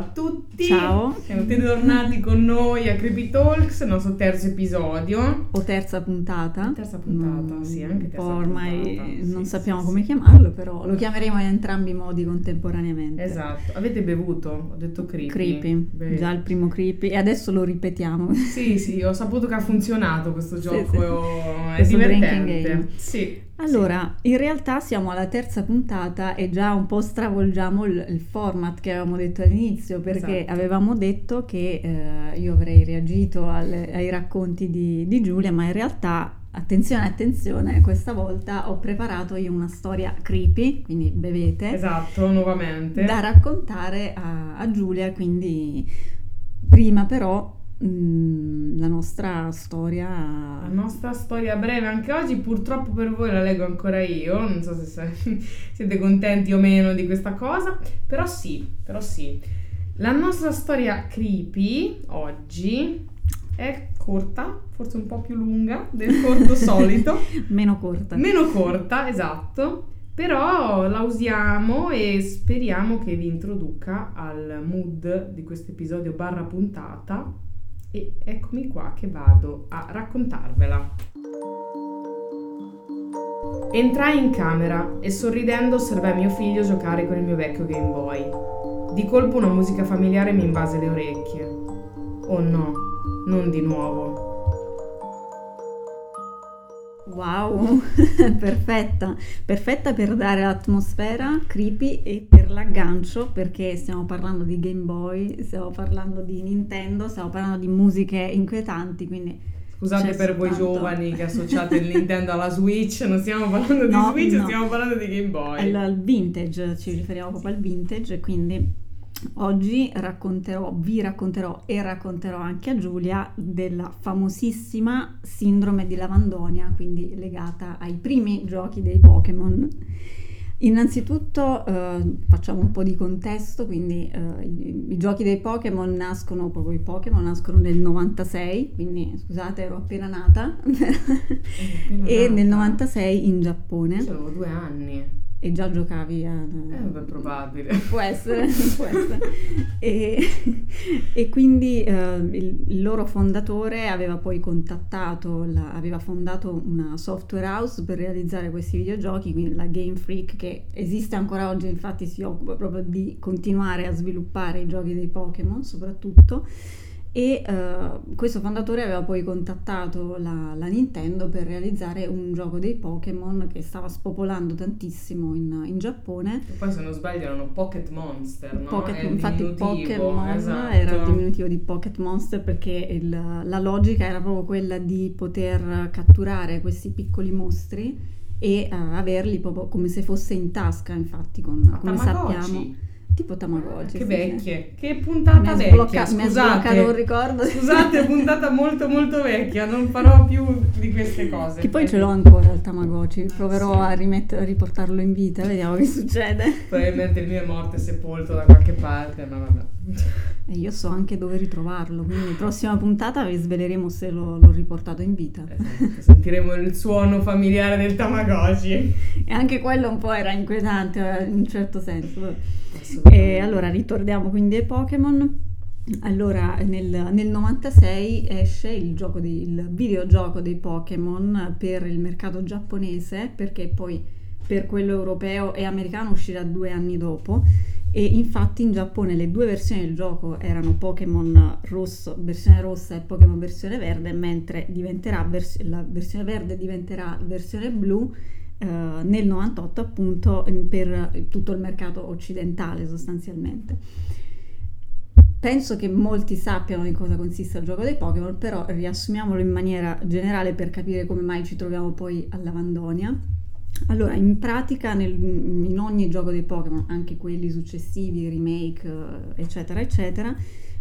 a tutti. Ciao. Siamo tornati con noi a Creepy Talks, il nostro terzo episodio. O terza puntata. Terza puntata, mm, sì, anche terza ormai puntata. non sì, sappiamo sì, come sì. chiamarlo, però lo chiameremo in entrambi i modi contemporaneamente. Esatto. Avete bevuto? Ho detto creepy. Creepy, Beh, già il primo creepy e adesso lo ripetiamo. Sì, sì, ho saputo che ha funzionato questo gioco, è Questo divertente. Sì. Allora, in realtà siamo alla terza puntata e già un po' stravolgiamo il, il format che avevamo detto all'inizio, perché Esatto. avevamo detto che eh, io avrei reagito alle- ai racconti di, di Giulia, ma in realtà, attenzione, attenzione, questa volta ho preparato io una storia creepy, quindi bevete, Esatto, nuovamente. da raccontare a, a Giulia, quindi prima però la nostra storia... La nostra storia breve anche oggi, purtroppo per voi la leggo ancora io, non so se se- siete contenti o meno di questa cosa, però sì, però sì. La nostra storia creepy oggi è corta, forse un po' più lunga del corto solito, Meno corta. meno corta, esatto, però la usiamo e speriamo che vi introduca al mood di questo episodio barra puntata e eccomi qua che vado a raccontarvela. Entrai in camera e sorridendo osservai mio figlio giocare con il mio vecchio Game Boy. Di colpo una musica familiare mi invase le orecchie. Oh no, non di nuovo. Wow, perfetta, perfetta per dare l'atmosfera creepy e per l'aggancio perché stiamo parlando di Game Boy, stiamo parlando di Nintendo, stiamo parlando di musiche inquietanti, quindi Scusate per voi giovani che associate il Nintendo alla Switch, non stiamo parlando di No, Switch, no. stiamo parlando di Game Boy. al, al vintage, ci riferiamo proprio al vintage, quindi oggi racconterò, vi racconterò e racconterò anche a Giulia della famosissima sindrome di Lavandonia, quindi legata ai primi giochi dei Pokémon. Innanzitutto eh, facciamo un po' di contesto, quindi eh, i, i giochi dei Pokémon nascono, proprio i Pokémon nascono nel 96, quindi scusate ero appena nata, e nel 96 in Giappone Io avevo due anni. E già giocavi a... Eh, beh, probabile. Può essere, può essere. E, e quindi eh, il, il loro fondatore aveva poi contattato, la- aveva fondato una software house per realizzare questi videogiochi, quindi la Game Freak che esiste ancora oggi, infatti si occupa proprio di continuare a sviluppare i giochi dei Pokémon soprattutto. E eh, questo fondatore aveva poi contattato la, la Nintendo per realizzare un gioco dei Pokémon che stava spopolando tantissimo in, in Giappone. E poi se non sbaglio erano Pocket Monster, no? Pocket- infatti Pokémon esatto. era il diminutivo di Pocket Monster perché il- la logica era proprio quella di poter catturare questi piccoli mostri e eh, averli proprio come se fosse in tasca, infatti, con, come sappiamo, tipo Tamagotchi. Che vecchie, che puntata Mi vecchia, sblocca- un scusate. ricordo. Scusate, puntata molto molto vecchia, non farò più di queste cose. Che poi ce l'ho ancora il Tamagotchi, proverò Sì. a, rimet- a riportarlo in vita, vediamo che succede. Probabilmente il mio è morto e sepolto da qualche parte, ma vabbè. E io so anche dove ritrovarlo, quindi prossima puntata vi sveleremo se l'ho, l'ho riportato in vita. Esatto, sentiremo il suono familiare del Tamagotchi. E anche quello un po' era inquietante eh, in un certo senso. E allora ritorniamo quindi ai Pokémon. Allora nel, nel 96 esce il, gioco di- il videogioco dei Pokémon per il mercato giapponese perché poi per quello europeo e americano uscirà due anni dopo e infatti in Giappone le due versioni del gioco erano Pokémon rosso, versione rossa e Pokémon versione verde mentre vers- la versione verde diventerà versione blu eh, nel 98 appunto per tutto il mercato occidentale sostanzialmente. Penso che molti sappiano in cosa consiste il gioco dei Pokémon, però riassumiamolo in maniera generale per capire come mai ci troviamo poi a Lavandonia. Allora, in pratica nel- in ogni gioco dei Pokémon, anche quelli successivi, remake, eh, eccetera, eccetera,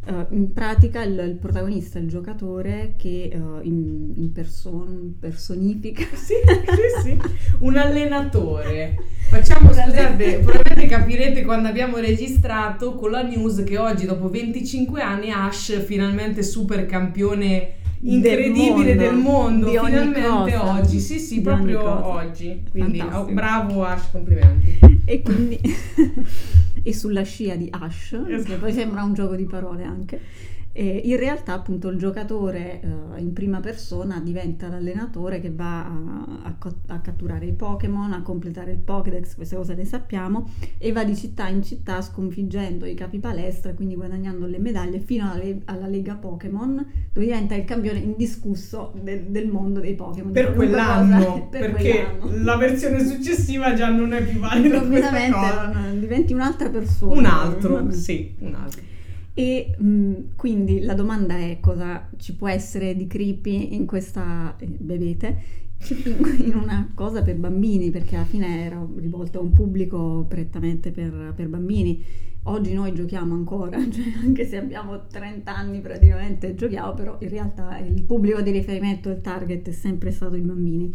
eh, in pratica il, il protagonista, il giocatore che eh, in, in person- personifica Sì, sì, sì. Un allenatore. Facciamo, scusate, probabilmente capirete quando abbiamo registrato con la news che oggi, dopo 25 anni, Ash finalmente super campione incredibile del mondo. di ogni finalmente cosa. oggi, sì, sì, Di proprio oggi. Quindi, oh, bravo Ash, complimenti. E quindi e sulla scia di Ash, esatto. che poi sembra un gioco di parole anche. E in realtà appunto il giocatore eh, in prima persona diventa l'allenatore che va a, a, a, catturare i Pokémon, a completare il Pokédex, queste cose le sappiamo, e va di città in città sconfiggendo i capi palestra, quindi guadagnando le medaglie fino alla, alla Lega Pokémon, dove diventa il campione indiscusso de, del mondo dei Pokémon. Per quell'anno, per perché quell'anno. la versione successiva già non è più valida. Improvvisamente diventi un'altra persona. Un altro, sì, un altro. E mh, quindi la domanda è cosa ci può essere di creepy in questa eh, bevete, in una cosa per bambini, perché alla fine era rivolta a un pubblico prettamente per, per bambini. Oggi noi giochiamo ancora, cioè anche se abbiamo 30 anni praticamente giochiamo, però in realtà il pubblico di riferimento, il target è sempre stato i bambini.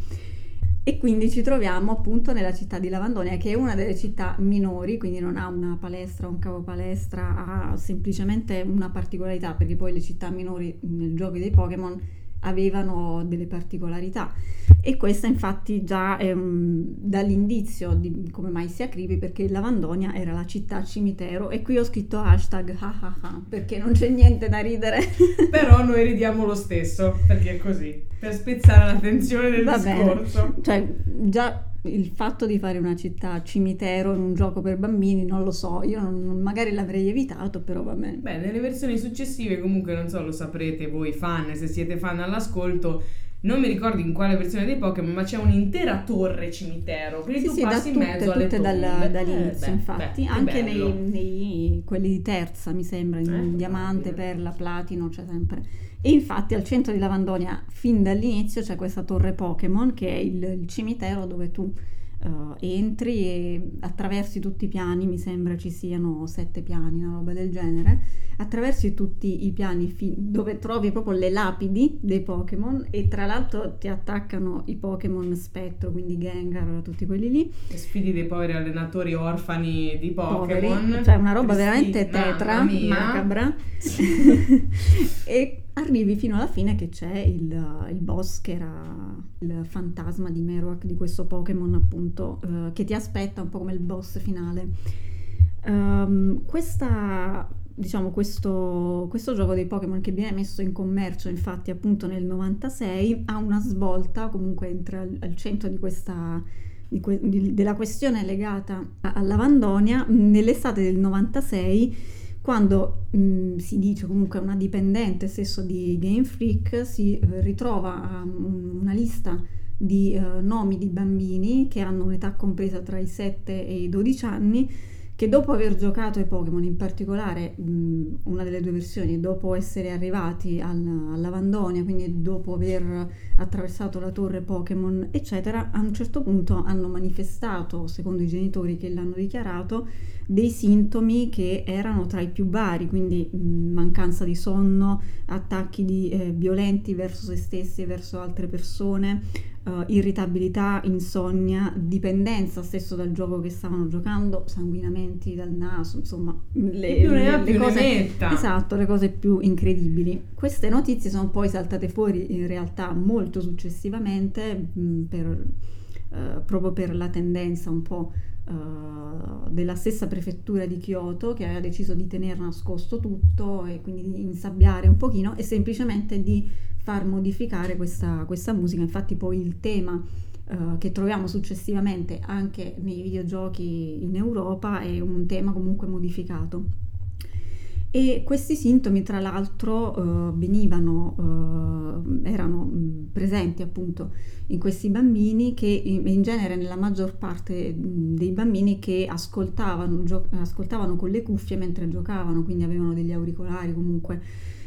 E quindi ci troviamo appunto nella città di Lavandonia, che è una delle città minori, quindi non ha una palestra, un cavo palestra, ha semplicemente una particolarità, perché poi le città minori nel gioco dei Pokémon avevano delle particolarità. E questa infatti già è un, dall'indizio di come mai sia creepy perché Lavandonia era la città cimitero e qui ho scritto hashtag hahaha perché non c'è niente da ridere. Però noi ridiamo lo stesso perché è così per spezzare l'attenzione del Va discorso. Bene. cioè già il fatto di fare una città cimitero in un gioco per bambini, non lo so, io non, magari l'avrei evitato, però va bene. Beh, nelle versioni successive comunque non so, lo saprete voi fan, se siete fan all'ascolto, non mi ricordo in quale versione dei Pokémon, ma c'è un'intera torre cimitero. Quindi sì, tu sì, passi in mezzo alle tutte dal, dall'inizio, eh, infatti. Beh, anche nei, nei, quelli di terza, mi sembra, in eh, diamante, perla, platino, c'è sempre. E infatti al centro di Lavandonia, fin dall'inizio, c'è questa torre Pokémon, che è il, il cimitero dove tu uh, entri e attraversi tutti i piani, mi sembra ci siano sette piani, una roba del genere, attraversi tutti i piani fi- dove trovi proprio le lapidi dei Pokémon e tra l'altro ti attaccano i Pokémon spettro, quindi Gengar, tutti quelli lì. E sfidi dei poveri allenatori orfani di Pokémon. Poveri, cioè una roba Cristi- veramente tetra, macabra. e arrivi fino alla fine che c'è il, il, boss che era il fantasma di Marowak di questo Pokémon appunto uh, che ti aspetta un po' come il boss finale. Um, questa diciamo questo, questo gioco dei Pokémon che viene messo in commercio infatti appunto nel 96 ha una svolta comunque entra al, al centro di questa di que- di, della questione legata alla Vandonia. Nell'estate del 96 quando mh, mm, si dice comunque una dipendente stesso di Game Freak si eh, ritrova um, una lista di uh, nomi di bambini che hanno un'età compresa tra i 7 e i 12 anni che dopo aver giocato ai Pokémon, in particolare mh, una delle due versioni, dopo essere arrivati al, alla quindi dopo aver attraversato la torre Pokémon, eccetera, a un certo punto hanno manifestato, secondo i genitori che l'hanno dichiarato, dei sintomi che erano tra i più vari, quindi mancanza di sonno, attacchi di, eh, violenti verso se stessi e verso altre persone, uh, irritabilità, insonnia, dipendenza stesso dal gioco che stavano giocando, sanguinamenti dal naso, insomma, le, le, più cose, esatto, le cose più incredibili. Queste notizie sono poi saltate fuori in realtà molto successivamente mh, per, uh, proprio per la tendenza un po' Uh, della stessa prefettura di Kyoto che aveva deciso di tenere nascosto tutto e quindi di insabbiare un pochino e semplicemente di far modificare questa, questa musica. Infatti poi il tema uh, che troviamo successivamente anche nei videogiochi in Europa è un tema comunque modificato. E questi sintomi, tra l'altro, uh, venivano, uh, erano presenti appunto in questi bambini che in, genere nella maggior parte dei bambini che ascoltavano, gio- ascoltavano con le cuffie mentre giocavano, quindi avevano degli auricolari comunque.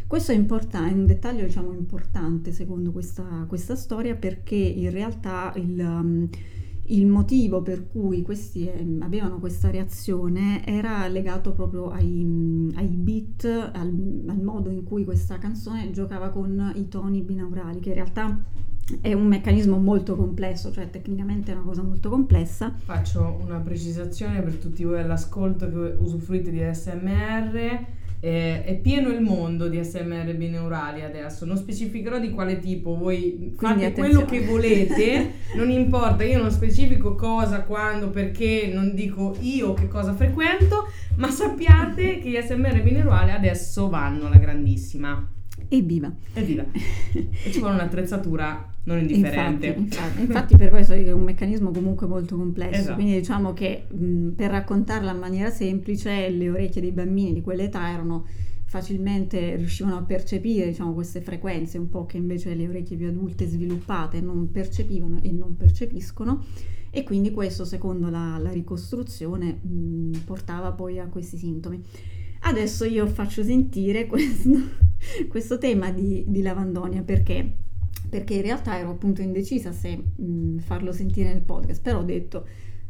Questo è, import- è un dettaglio diciamo, importante secondo questa, questa, storia perché in realtà il, um, il motivo per cui questi eh, avevano questa reazione era legato proprio ai, ai beat, al, al, modo in cui questa canzone giocava con i toni binaurali, che in realtà è un meccanismo molto complesso, cioè tecnicamente è una cosa molto complessa. Faccio una precisazione per tutti voi all'ascolto che usufruite di SMR eh, è pieno il mondo di SMR binaurali adesso, non specificherò di quale tipo, voi fate quello che volete, non importa, io non specifico cosa, quando, perché, non dico io che cosa frequento, ma sappiate che gli SMR binaurali adesso vanno alla grandissima. Evviva! Evviva! e ci vuole un'attrezzatura non indifferente. Infatti, infatti, per questo è un meccanismo comunque molto complesso, esatto. quindi diciamo che mh, per raccontarla in maniera semplice le orecchie dei bambini di quell'età erano facilmente riuscivano a percepire diciamo, queste frequenze un po' che invece le orecchie più adulte sviluppate non percepivano e non percepiscono e quindi questo secondo la, la ricostruzione mh, portava poi a questi sintomi. Adesso io faccio sentire questo, questo tema di, di Lavandonia perché perché in realtà ero appunto indecisa se mh, farlo sentire nel podcast, però ho detto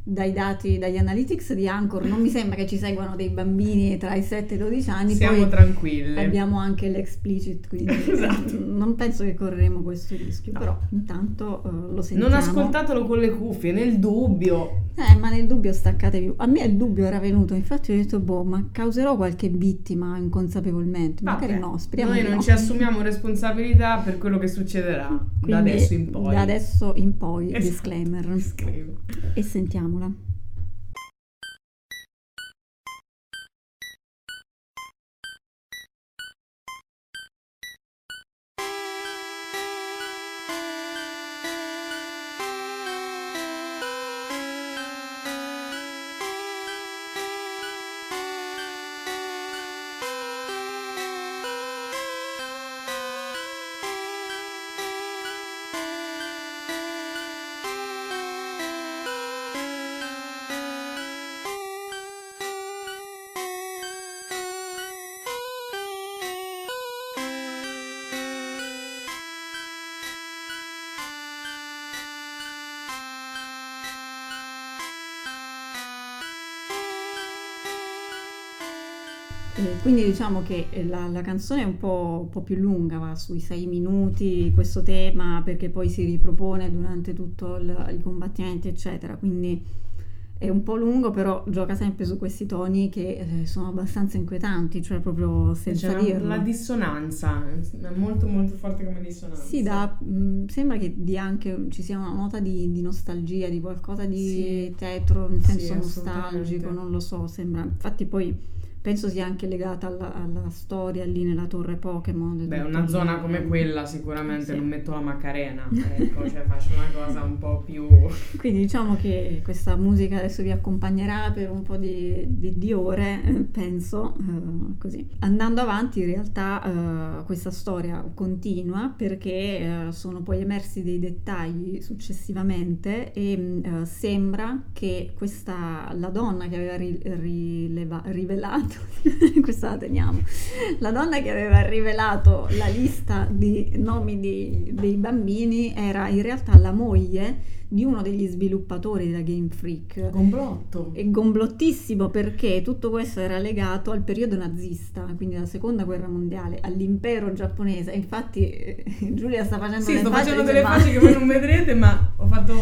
dai dati, dagli analytics di Anchor non mi sembra che ci seguano dei bambini tra i 7 e i 12 anni. Siamo tranquilli. Abbiamo anche l'explicit, quindi esatto. non penso che correremo questo rischio, no. però intanto uh, lo sentiamo. Non ascoltatelo con le cuffie, nel dubbio. Eh, ma nel dubbio staccatevi. A me il dubbio era venuto, infatti ho detto, boh, ma causerò qualche vittima inconsapevolmente? Magari Vabbè, no, speriamo Noi non no. ci assumiamo responsabilità per quello che succederà Quindi, da adesso in poi. Da adesso in poi, esatto. disclaimer. Disclaimer. E sentiamola. Quindi diciamo che eh, la, la canzone è un po', un po', più lunga, va sui sei minuti questo tema perché poi si ripropone durante tutto il, i combattimenti eccetera, quindi è un po' lungo però gioca sempre su questi toni che eh, sono abbastanza inquietanti, cioè proprio senza C'è dirlo. La dissonanza, è molto molto forte come dissonanza. Sì, da, mh, mm, sembra che anche, ci sia una nota di, di nostalgia, di qualcosa di sì. tetro, in senso sì, nostalgico, non lo so, sembra, infatti poi penso sia anche legata alla, alla storia lì nella torre Pokémon. Beh, una zona come quella sicuramente sì. non metto la Macarena, ecco, cioè faccio una cosa un po' più... Quindi diciamo che questa musica adesso vi accompagnerà per un po' di, di, di ore, eh, penso, uh, così. Andando avanti in realtà uh, questa storia continua perché uh, sono poi emersi dei dettagli successivamente e sembra che questa, la donna che aveva ri, rileva, rivelato questa la teniamo, la donna che aveva rivelato la lista di nomi di, dei bambini era in realtà la moglie di uno degli sviluppatori della Game Freak. Gomblotto. E gomblottissimo perché tutto questo era legato al periodo nazista, quindi alla seconda guerra mondiale, all'impero giapponese. Infatti eh, Giulia sta facendo sì, sto facendo delle facce che voi non vedrete, ma ho fatto...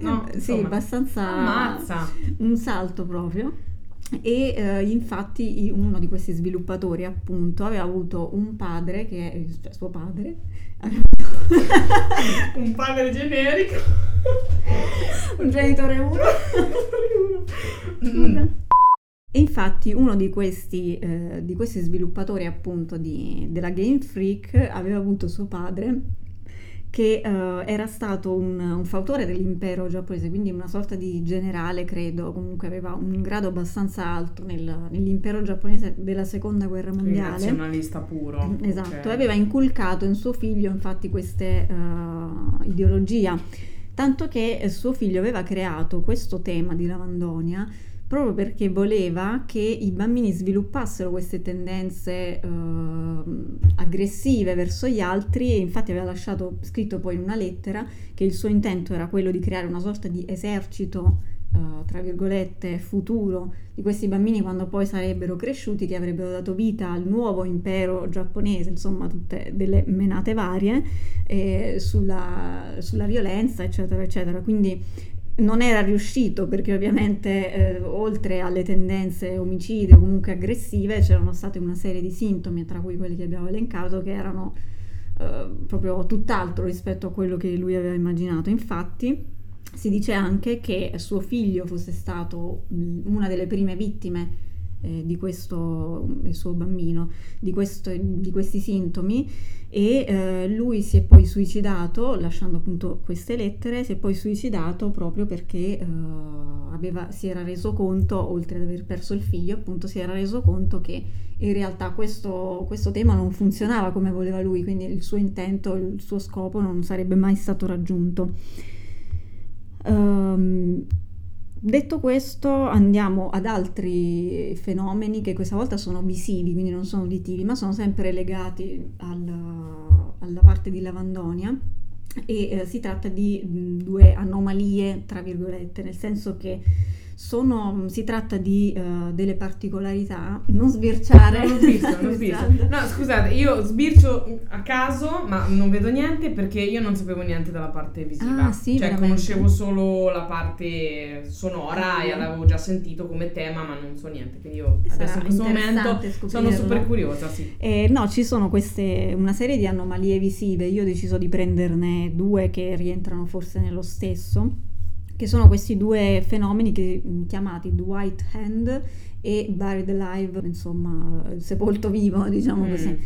No, sì, abbastanza... Ammazza. Un salto proprio e eh, infatti uno di questi sviluppatori appunto aveva avuto un padre che è cioè suo padre un padre generico un genitore uno mm. e infatti uno di questi, eh, di questi sviluppatori appunto di, della Game Freak aveva avuto suo padre che uh, era stato un, un, fautore dell'impero giapponese, quindi una sorta di generale, credo, comunque aveva un grado abbastanza alto nel, nell'impero giapponese della seconda guerra mondiale. Nazionalista puro. Mm, esatto, okay. aveva inculcato in suo figlio infatti queste uh, ideologia, tanto che suo figlio aveva creato questo tema di Lavandonia proprio perché voleva che i bambini sviluppassero queste tendenze eh, aggressive verso gli altri e infatti aveva lasciato scritto poi in una lettera che il suo intento era quello di creare una sorta di esercito Uh, tra virgolette, futuro di questi bambini quando poi sarebbero cresciuti, che avrebbero dato vita al nuovo impero giapponese, insomma, tutte delle menate varie eh, sulla, sulla, violenza, eccetera, eccetera. Quindi non era riuscito perché ovviamente eh, oltre alle tendenze omicide o comunque aggressive c'erano state una serie di sintomi, tra cui quelli che abbiamo elencato, che erano eh, proprio tutt'altro rispetto a quello che lui aveva immaginato. Infatti si dice anche che suo figlio fosse stato mh, una delle prime vittime eh, di questo, il suo bambino, di, questo, di questi sintomi e eh, lui si è poi suicidato, lasciando appunto queste lettere, si è poi suicidato proprio perché eh, aveva, si era reso conto, oltre ad aver perso il figlio, appunto si era reso conto che in realtà questo, questo tema non funzionava come voleva lui, quindi il suo intento, il suo scopo non sarebbe mai stato raggiunto. Um, Detto questo, andiamo ad altri fenomeni che questa volta sono visivi, quindi non sono uditivi, ma sono sempre legati alla, alla parte di Lavandonia. E eh, si tratta di mh, due anomalie, tra virgolette, nel senso che sono, si tratta di uh, delle particolarità, non sbirciare. Non sbircio, non sbircio. No, scusate, io sbircio a caso, ma non vedo niente perché io non sapevo niente della parte visiva. Ah, sì, cioè, veramente? conoscevo solo la parte sonora Ah, e l'avevo già sentito come tema, ma non so niente. Quindi io adesso in questo momento interessante sono scoprirlo. super curiosa, sì. Eh, no, ci sono queste, una serie di anomalie visive, io ho deciso di prenderne due che rientrano forse nello stesso, che sono questi due fenomeni che, mh, chiamati The White Hand e Buried Alive, insomma, eh, sepolto vivo, diciamo Mm, così.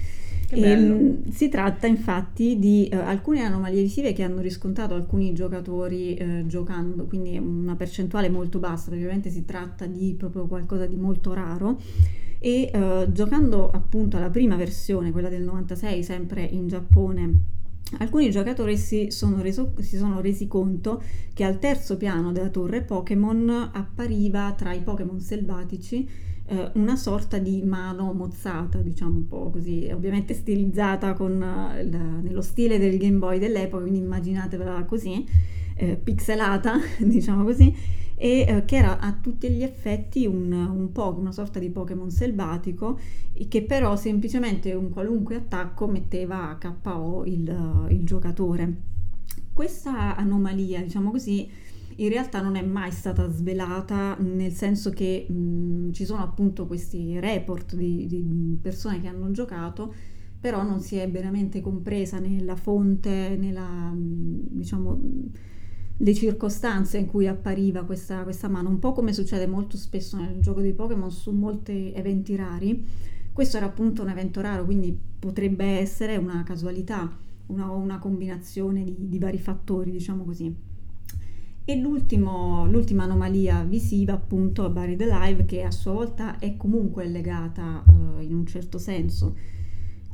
Che E, bello. mh, si tratta infatti di eh, alcune anomalie visive che hanno riscontrato alcuni giocatori eh, giocando, quindi una percentuale molto bassa, perché ovviamente si tratta di proprio qualcosa di molto raro. E eh, giocando appunto alla prima versione, quella del 96, sempre in Giappone, alcuni giocatori si sono, reso- si sono resi conto che al terzo piano della torre Pokémon appariva tra i Pokémon selvatici eh, una sorta di mano mozzata, diciamo un po' così, ovviamente stilizzata con, eh, la- nello stile del Game Boy dell'epoca, quindi immaginatevela così, eh, pixelata, diciamo così, e eh, che era a tutti gli effetti un, un po' una sorta di Pokémon selvatico, che però semplicemente un qualunque attacco metteva a KO il, eh, il giocatore. Questa anomalia, diciamo così, in realtà non è mai stata svelata, nel senso che mh, ci sono appunto questi report di, di persone che hanno giocato, però non si è veramente compresa nella fonte, nella, mh, diciamo, mh, le circostanze in cui appariva questa, questa mano, un po' come succede molto spesso nel gioco dei Pokémon su molti eventi rari. Questo era appunto un evento raro, quindi potrebbe essere una casualità, una, una combinazione di, di vari fattori, diciamo così. E l'ultima anomalia visiva, appunto, è Buried Alive, che a sua volta è comunque legata eh, in un certo senso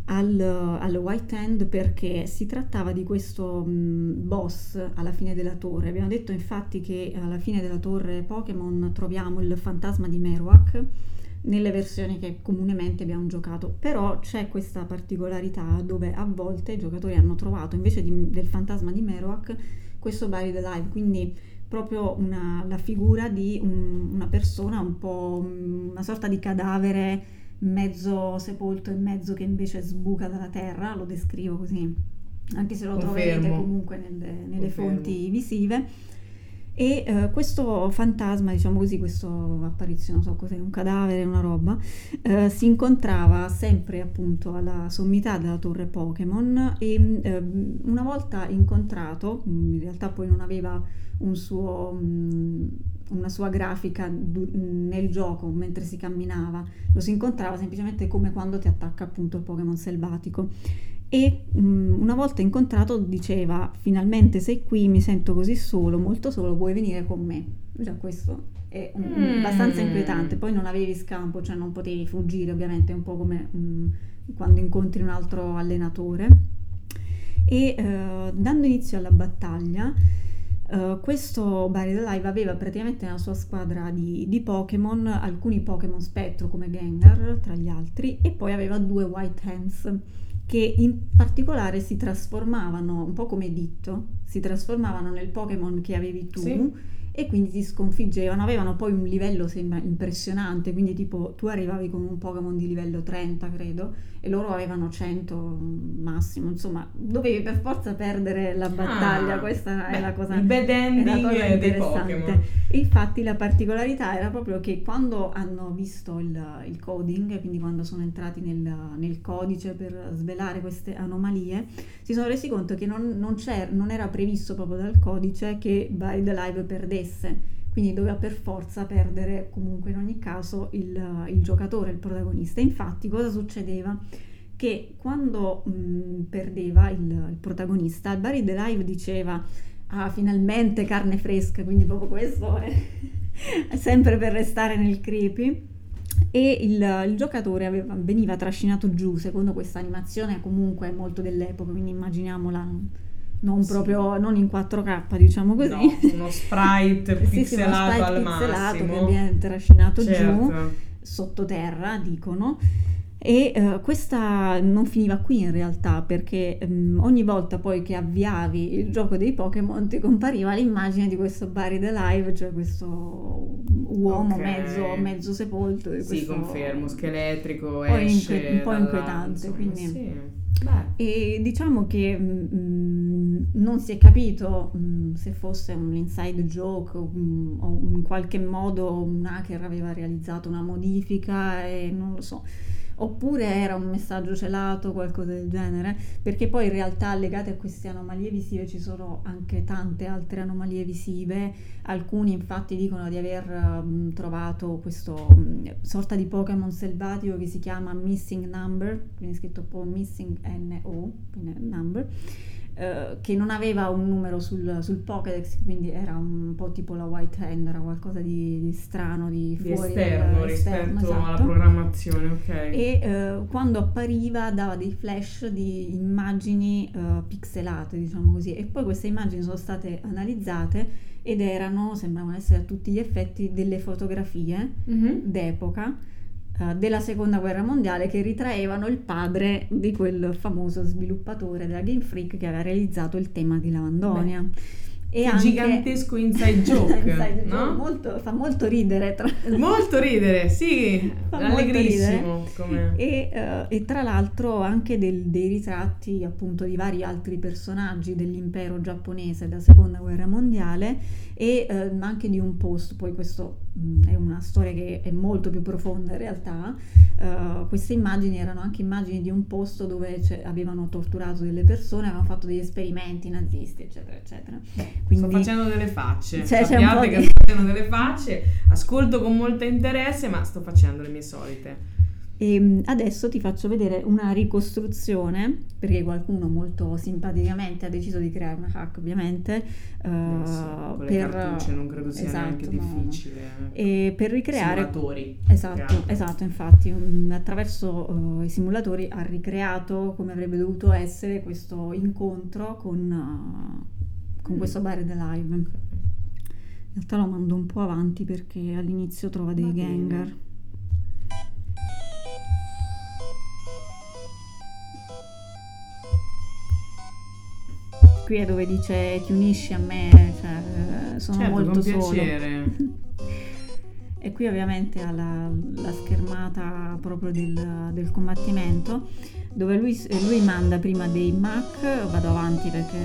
al, al White Hand perché si trattava di questo mh, boss alla fine della torre. Abbiamo detto infatti che alla fine della torre Pokémon troviamo il fantasma di Marowak nelle versioni che comunemente abbiamo giocato, però c'è questa particolarità dove a volte i giocatori hanno trovato invece di- del fantasma di Marowak questo Buried Alive, quindi proprio una- la figura di un- una persona un po' mm, una sorta di cadavere mezzo sepolto e mezzo che invece sbuca dalla terra, lo descrivo così, anche se lo troverete Confermo. comunque nelle, nelle fonti visive. E eh, questo fantasma, diciamo così, questa apparizione, non so cos'è, un cadavere, una roba, eh, si incontrava sempre appunto alla sommità della torre Pokémon e ehm, una volta incontrato, in realtà poi non aveva un suo, mh, una sua grafica du- nel gioco mentre si camminava, lo si incontrava semplicemente come quando ti attacca appunto il Pokémon selvatico. E mh, una volta incontrato diceva: Finalmente sei qui, mi sento così solo, molto solo, vuoi venire con me? Già questo è un- Mm. abbastanza inquietante. Poi non avevi scampo, cioè non potevi fuggire, ovviamente, è un po' come mh, quando incontri un altro allenatore. E eh, dando inizio alla battaglia, eh, questo Buried Alive aveva praticamente nella sua squadra di, di Pokémon alcuni Pokémon spettro come Gengar tra gli altri e poi aveva due White Hands che in particolare si trasformavano un po' come Ditto, si trasformavano nel Pokémon che avevi tu Sì. e quindi ti sconfiggevano, avevano poi un livello sembra impressionante, quindi tipo tu arrivavi con un Pokémon di livello 30 credo e loro avevano 100 massimo, insomma, dovevi per forza perdere la battaglia, Ah, questa beh, è la cosa il bad è la ending cosa interessante. Pokémon. Infatti la particolarità era proprio che quando hanno visto il, il coding, quindi quando sono entrati nel, nel codice per svelare queste anomalie, si sono resi conto che non, non c'era- non era previsto proprio dal codice che By the Live perdesse. Quindi doveva per forza perdere comunque in ogni caso il, il giocatore, il protagonista. Infatti cosa succedeva? Che quando mh, perdeva il, il protagonista, Barry The Live diceva ah finalmente carne fresca, quindi proprio questo è, è sempre per restare nel creepy. E il, il giocatore aveva- veniva trascinato giù secondo questa animazione comunque molto dell'epoca, quindi immaginiamola non Sì. proprio non in 4K, diciamo così. No, uno sprite Sì, sì, uno pixelato sprite al pixelato massimo. che viene trascinato giù certo. sottoterra, dicono. E eh, questa non finiva qui in realtà, perché ehm, ogni volta poi che avviavi il gioco dei Pokémon ti compariva l'immagine di questo Buried Alive, cioè questo uomo Ok. mezzo, mezzo sepolto. Sì, questo- confermo, scheletrico, esce un po' inquietante, insomma, quindi- sì. Beh, E diciamo che mm, non si è capito mm, se fosse un inside joke mm, o in qualche modo un hacker aveva realizzato una modifica e non lo so. Oppure era un messaggio celato, qualcosa del genere, perché poi in realtà legate a queste anomalie visive ci sono anche tante altre anomalie visive. Alcuni infatti dicono di aver mm, trovato questo mm, sorta di Pokémon selvatico che si chiama Missing Number, quindi scritto un po' Missing N-O, quindi Number, eh, che non aveva un numero sul, sul Pokédex, quindi era un po' tipo la White Hand, era qualcosa di, di strano, di, di fuori esterno dal- rispetto esterno, alla esatto. programmazione, ok. E eh, quando appariva dava dei flash di immagini eh, pixelate, diciamo così, e poi queste immagini sono state analizzate ed erano, sembravano essere a tutti gli effetti, delle fotografie Mhm. d'epoca eh, della seconda guerra mondiale che ritraevano il padre di quel famoso sviluppatore della Game Freak che aveva realizzato il tema di Lavandonia. E Che anche- gigantesco inside joke, Inside no? joke, molto- fa molto ridere tra Molto ridere, sì, Fa allegrissimo. Come... E, eh, e tra l'altro anche del- dei ritratti appunto di vari altri personaggi dell'impero giapponese della seconda guerra mondiale e eh, anche di un posto, poi questo mh, è una storia che è molto più profonda in realtà, Eh, queste immagini erano anche immagini di un posto dove avevano torturato delle persone, avevano fatto degli esperimenti nazisti eccetera eccetera. Quindi Sto facendo delle facce, un sappiate che di- sto facendo delle facce, ascolto con molto interesse, ma sto facendo le mie solite. E mh, adesso ti faccio vedere una ricostruzione, perché qualcuno molto simpaticamente ha deciso di creare una hack, ovviamente, eh, sì, con le per, cartucce non credo sia esatto, neanche no, no. difficile. eh. E per ricreare... Simulatori. Esatto, esatto, infatti, mh, attraverso eh, i simulatori ha ricreato come avrebbe dovuto essere questo incontro con, eh, con Mm. questo Buried Alive. In realtà lo mando un po' avanti perché all'inizio trova dei Va bene. Qui è dove dice ti unisci a me, cioè eh, sono Certo, molto con solo. piacere. E qui ovviamente ha la, la schermata proprio del, del combattimento dove lui, lui manda prima dei Mac, vado avanti perché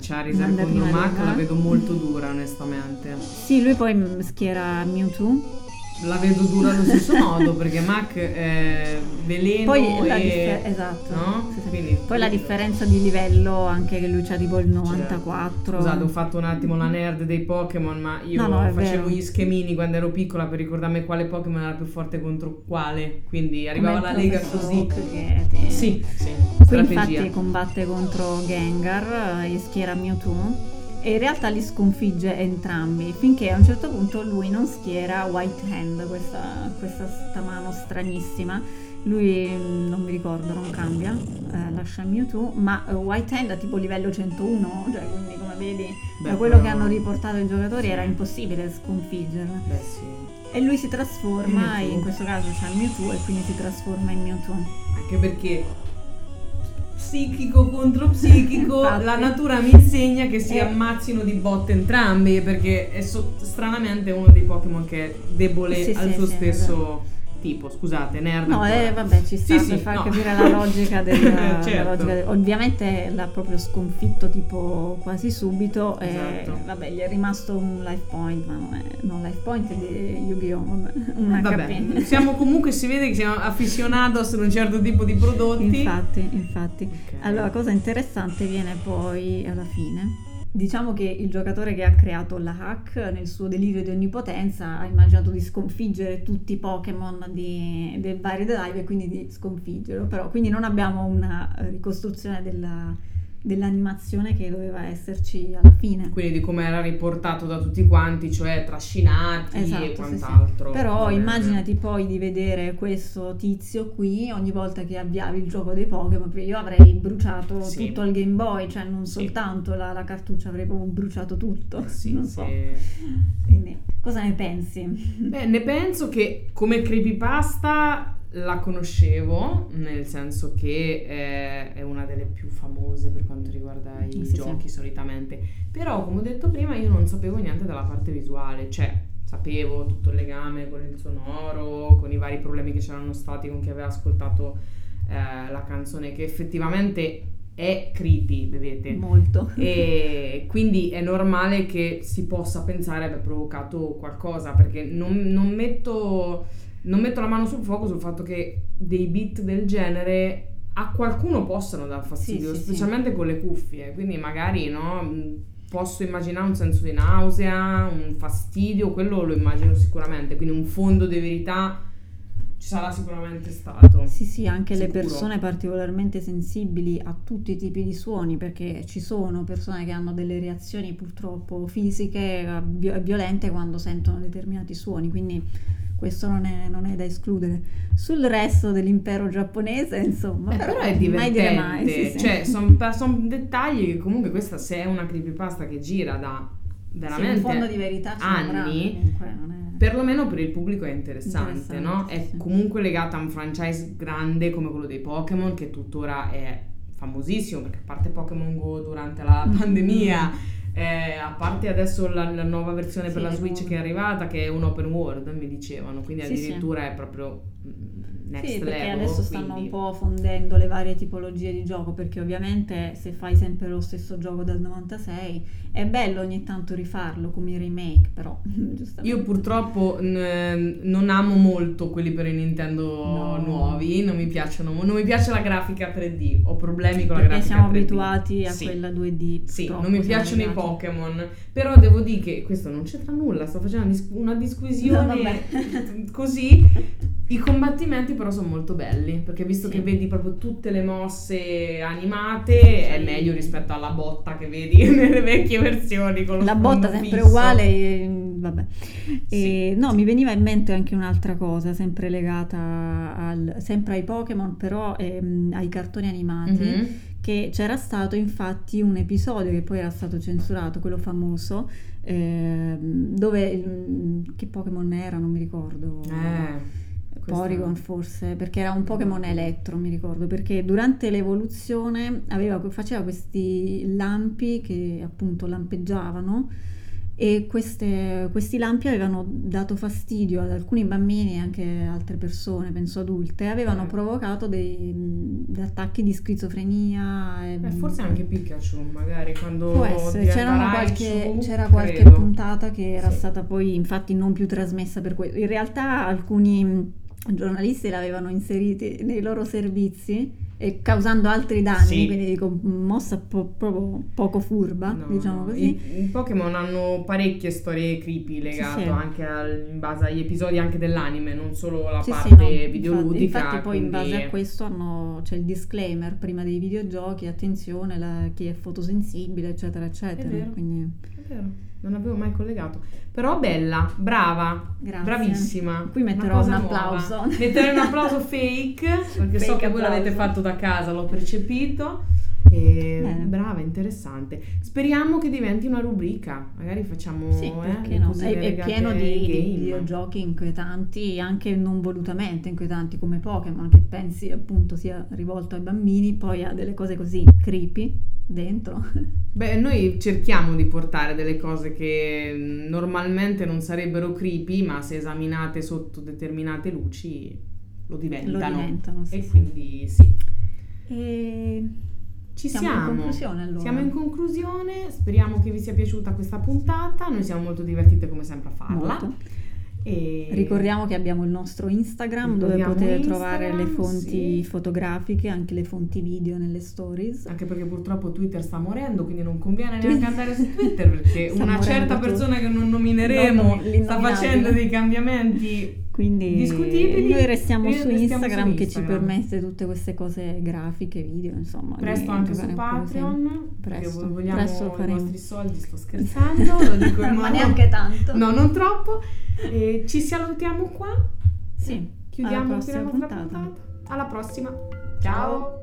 Charizard contro Mac la vedo molto dura, onestamente. sì, lui poi schiera Mewtwo. La vedo dura allo stesso modo, perché Mac è veleno Poi la, e... esatto, no? sì, sì. Quindi- Poi la differenza di livello anche che lui c'ha tipo il 94. Scusate, ho fatto un attimo la nerd dei Pokémon, ma io No, no, facevo gli schemini quando ero piccola per ricordarmi quale Pokémon era più forte contro quale. Quindi arrivava la lega così. Che ti- Sì, sì. Qui Strategia. infatti combatte contro Gengar eh, e schiera Mewtwo e in realtà li sconfigge entrambi finché a un certo punto lui non schiera White Hand, questa, questa sta mano stranissima. Lui mm, non mi ricordo, non cambia, eh, lascia Mewtwo, ma eh, White Hand ha tipo livello 101, cioè quindi come vedi Beh, da quello che però- hanno riportato i giocatori Sì. era impossibile sconfiggerla. Beh, sì. E lui si trasforma, in questo caso c'ha Mewtwo e quindi si trasforma in Mewtwo. Anche perché psichico contro psichico, la natura mi insegna che si Eh. ammazzino di botte entrambi, perché è so- stranamente uno dei Pokémon che è debole Sì, al sì, suo sì, stesso tipo, scusate, nerd. No, eh, vabbè, ci sta Sì, per sì, far no. capire la logica del... la Certo. logica del- ovviamente l'ha proprio sconfitto tipo quasi subito e Esatto. vabbè, gli è rimasto un life point, ma non è non life point è di Yu-Gi-Oh! vabbè, un Vabbè, siamo comunque, si vede che siamo afficionados a un certo tipo di prodotti. Infatti, infatti. Ok. Allora, cosa interessante viene poi alla fine. Diciamo che il giocatore che ha creato la hack nel suo delirio di onnipotenza ha immaginato di sconfiggere tutti i Pokémon di, del Buried Alive e quindi di sconfiggerlo, però quindi non abbiamo una eh, ricostruzione della- dell'animazione che doveva esserci alla fine. Quindi di come era riportato da tutti quanti, cioè trascinati Esatto, e sì, sì. quant'altro. Però Va bene. immaginati poi di vedere questo tizio qui ogni volta che avviavi il gioco dei Pokémon, perché io avrei bruciato Sì. tutto il Game Boy, cioè non Sì. soltanto la, la cartuccia, avrei proprio bruciato tutto. Sì, non sì. so. Quindi, cosa ne pensi? Beh, ne penso che come creepypasta la conoscevo, nel senso che eh, è una delle più famose per quanto riguarda i Sì, sì. giochi solitamente. Però, come ho detto prima, io non sapevo niente della parte visuale, cioè sapevo tutto il legame con il sonoro, con i vari problemi che c'erano stati con chi aveva ascoltato eh, la canzone, che effettivamente è creepy, vedete. Molto. E quindi è normale che si possa pensare abbia provocato qualcosa, perché non, non metto, non metto la mano sul fuoco sul fatto che dei beat del genere a qualcuno possano dar fastidio, Sì, sì, sì. specialmente con le cuffie, quindi magari no, mh, posso immaginare un senso di nausea, un fastidio, quello lo immagino sicuramente, quindi un fondo di verità ci sarà sicuramente stato. Sì, sì, anche le Sicuro. persone particolarmente sensibili a tutti i tipi di suoni, perché ci sono persone che hanno delle reazioni purtroppo fisiche eh, vi- violente quando sentono determinati suoni, quindi questo non è, non è da escludere. Sul resto dell'impero giapponese, insomma, Eh, però è mai divertente, dire mai, sì, sì. cioè sono dettagli che comunque questa se è una creepypasta che gira da Sì, veramente un fondo di verità anni, comunque, non è- perlomeno per il pubblico è interessante, Interessante, no? sì, È sì. comunque legata a un franchise grande come quello dei Pokémon che tuttora è famosissimo perché a parte Pokémon Go durante la Mm. pandemia, eh, a parte adesso la, la nuova versione per Sì, la le Switch che è arrivata che è un open world, mi dicevano, quindi Sì, sì. addirittura è proprio mm, next Sì, perché level. adesso stanno quindi- un po' fondendo le varie tipologie di gioco, perché ovviamente se fai sempre lo stesso gioco dal 96 è bello ogni tanto rifarlo come i remake, però. Io purtroppo n- non amo molto quelli per i Nintendo No. nuovi, non mi piacciono, non mi piace la grafica 3D, ho problemi con la perché grafica siamo 3D. abituati a Sì. quella 2D. Sì, non mi siamo piacciono i. Pokémon, però devo dire che questo non c'entra nulla, sto facendo una, dis- una No, disquisione vabbè. così. I combattimenti però sono molto belli, perché visto Sì. che vedi proprio tutte le mosse animate, è meglio rispetto alla botta che vedi nelle vecchie versioni con lo La botta sempre fisso. uguale, vabbè. E, Sì, no, mi veniva in mente anche un'altra cosa, sempre legata al, sempre ai Pokémon, però ehm, ai cartoni animati. Mhm. Che c'era stato infatti un episodio che poi era stato censurato, quello famoso, ehm, dove il- che Pokémon era, non mi ricordo. Eh, Porygon forse, perché era un Pokémon elettro, mi ricordo, perché durante l'evoluzione aveva- faceva questi lampi che appunto lampeggiavano e queste- questi lampi avevano dato fastidio ad alcuni bambini e anche altre persone, penso adulte, avevano Eh. provocato dei, dei attacchi di schizofrenia. e- Beh, forse anche Pikachu, magari quando Può essere, Raichu, qualche, c'era qualche puntata che era Sì. stata poi infatti non più trasmessa per questo. In realtà alcuni giornalisti l'avevano inseriti nei loro servizi e causando altri danni, Sì. quindi dico mossa po- proprio poco furba, No, diciamo così. I, i Pokémon hanno parecchie storie creepy legate sì. anche al- in base agli episodi anche dell'anime, non solo la Sì, sì, parte no, infatti- videoludica. Infatti, poi in base a questo hanno- c'è il disclaimer prima dei videogiochi, attenzione, la- chi è fotosensibile, eccetera, eccetera. vero. Quindi, È vero, non avevo mai collegato. Però bella, brava, Grazie. bravissima. Qui metterò un nuova. applauso. Metterei un applauso fake, perché so Fake che voi l'avete applauso. fatto da casa, l'ho percepito. E Bene. brava, interessante. Speriamo che diventi una rubrica. Magari facciamo Sì, eh, no? È, è pieno di, di videogiochi inquietanti, anche non volutamente inquietanti come Pokémon, che pensi appunto sia rivolto ai bambini, poi ha delle cose così creepy dentro. Beh, noi cerchiamo di portare delle cose che normalmente non sarebbero creepy, ma se esaminate sotto determinate luci lo diventano. Lo diventano, sì, e quindi sì. E Ci siamo siamo. in conclusione allora. Siamo in conclusione, speriamo che vi sia piaciuta questa puntata, noi siamo molto divertite come sempre a farla. Molto. E... Ricordiamo che abbiamo il nostro Instagram dove potete Instagram, trovare le fonti sì. fotografiche, anche le fonti video nelle stories. Anche perché purtroppo Twitter sta morendo, quindi non conviene neanche andare su Twitter perché una certa persona che non nomineremo Non- sta facendo dei cambiamenti Quindi discutibili. noi restiamo su su Instagram che ci Instagram. permette tutte queste cose grafiche, video, insomma. Presto anche su Patreon, Presto, vogliamo presto i vostri soldi, sto scherzando, lo dico in Ma modo- neanche tanto. No, non troppo. E ci salutiamo qua. Sì, Chiudiamo alla prossima puntata. puntata. Alla prossima. Ciao.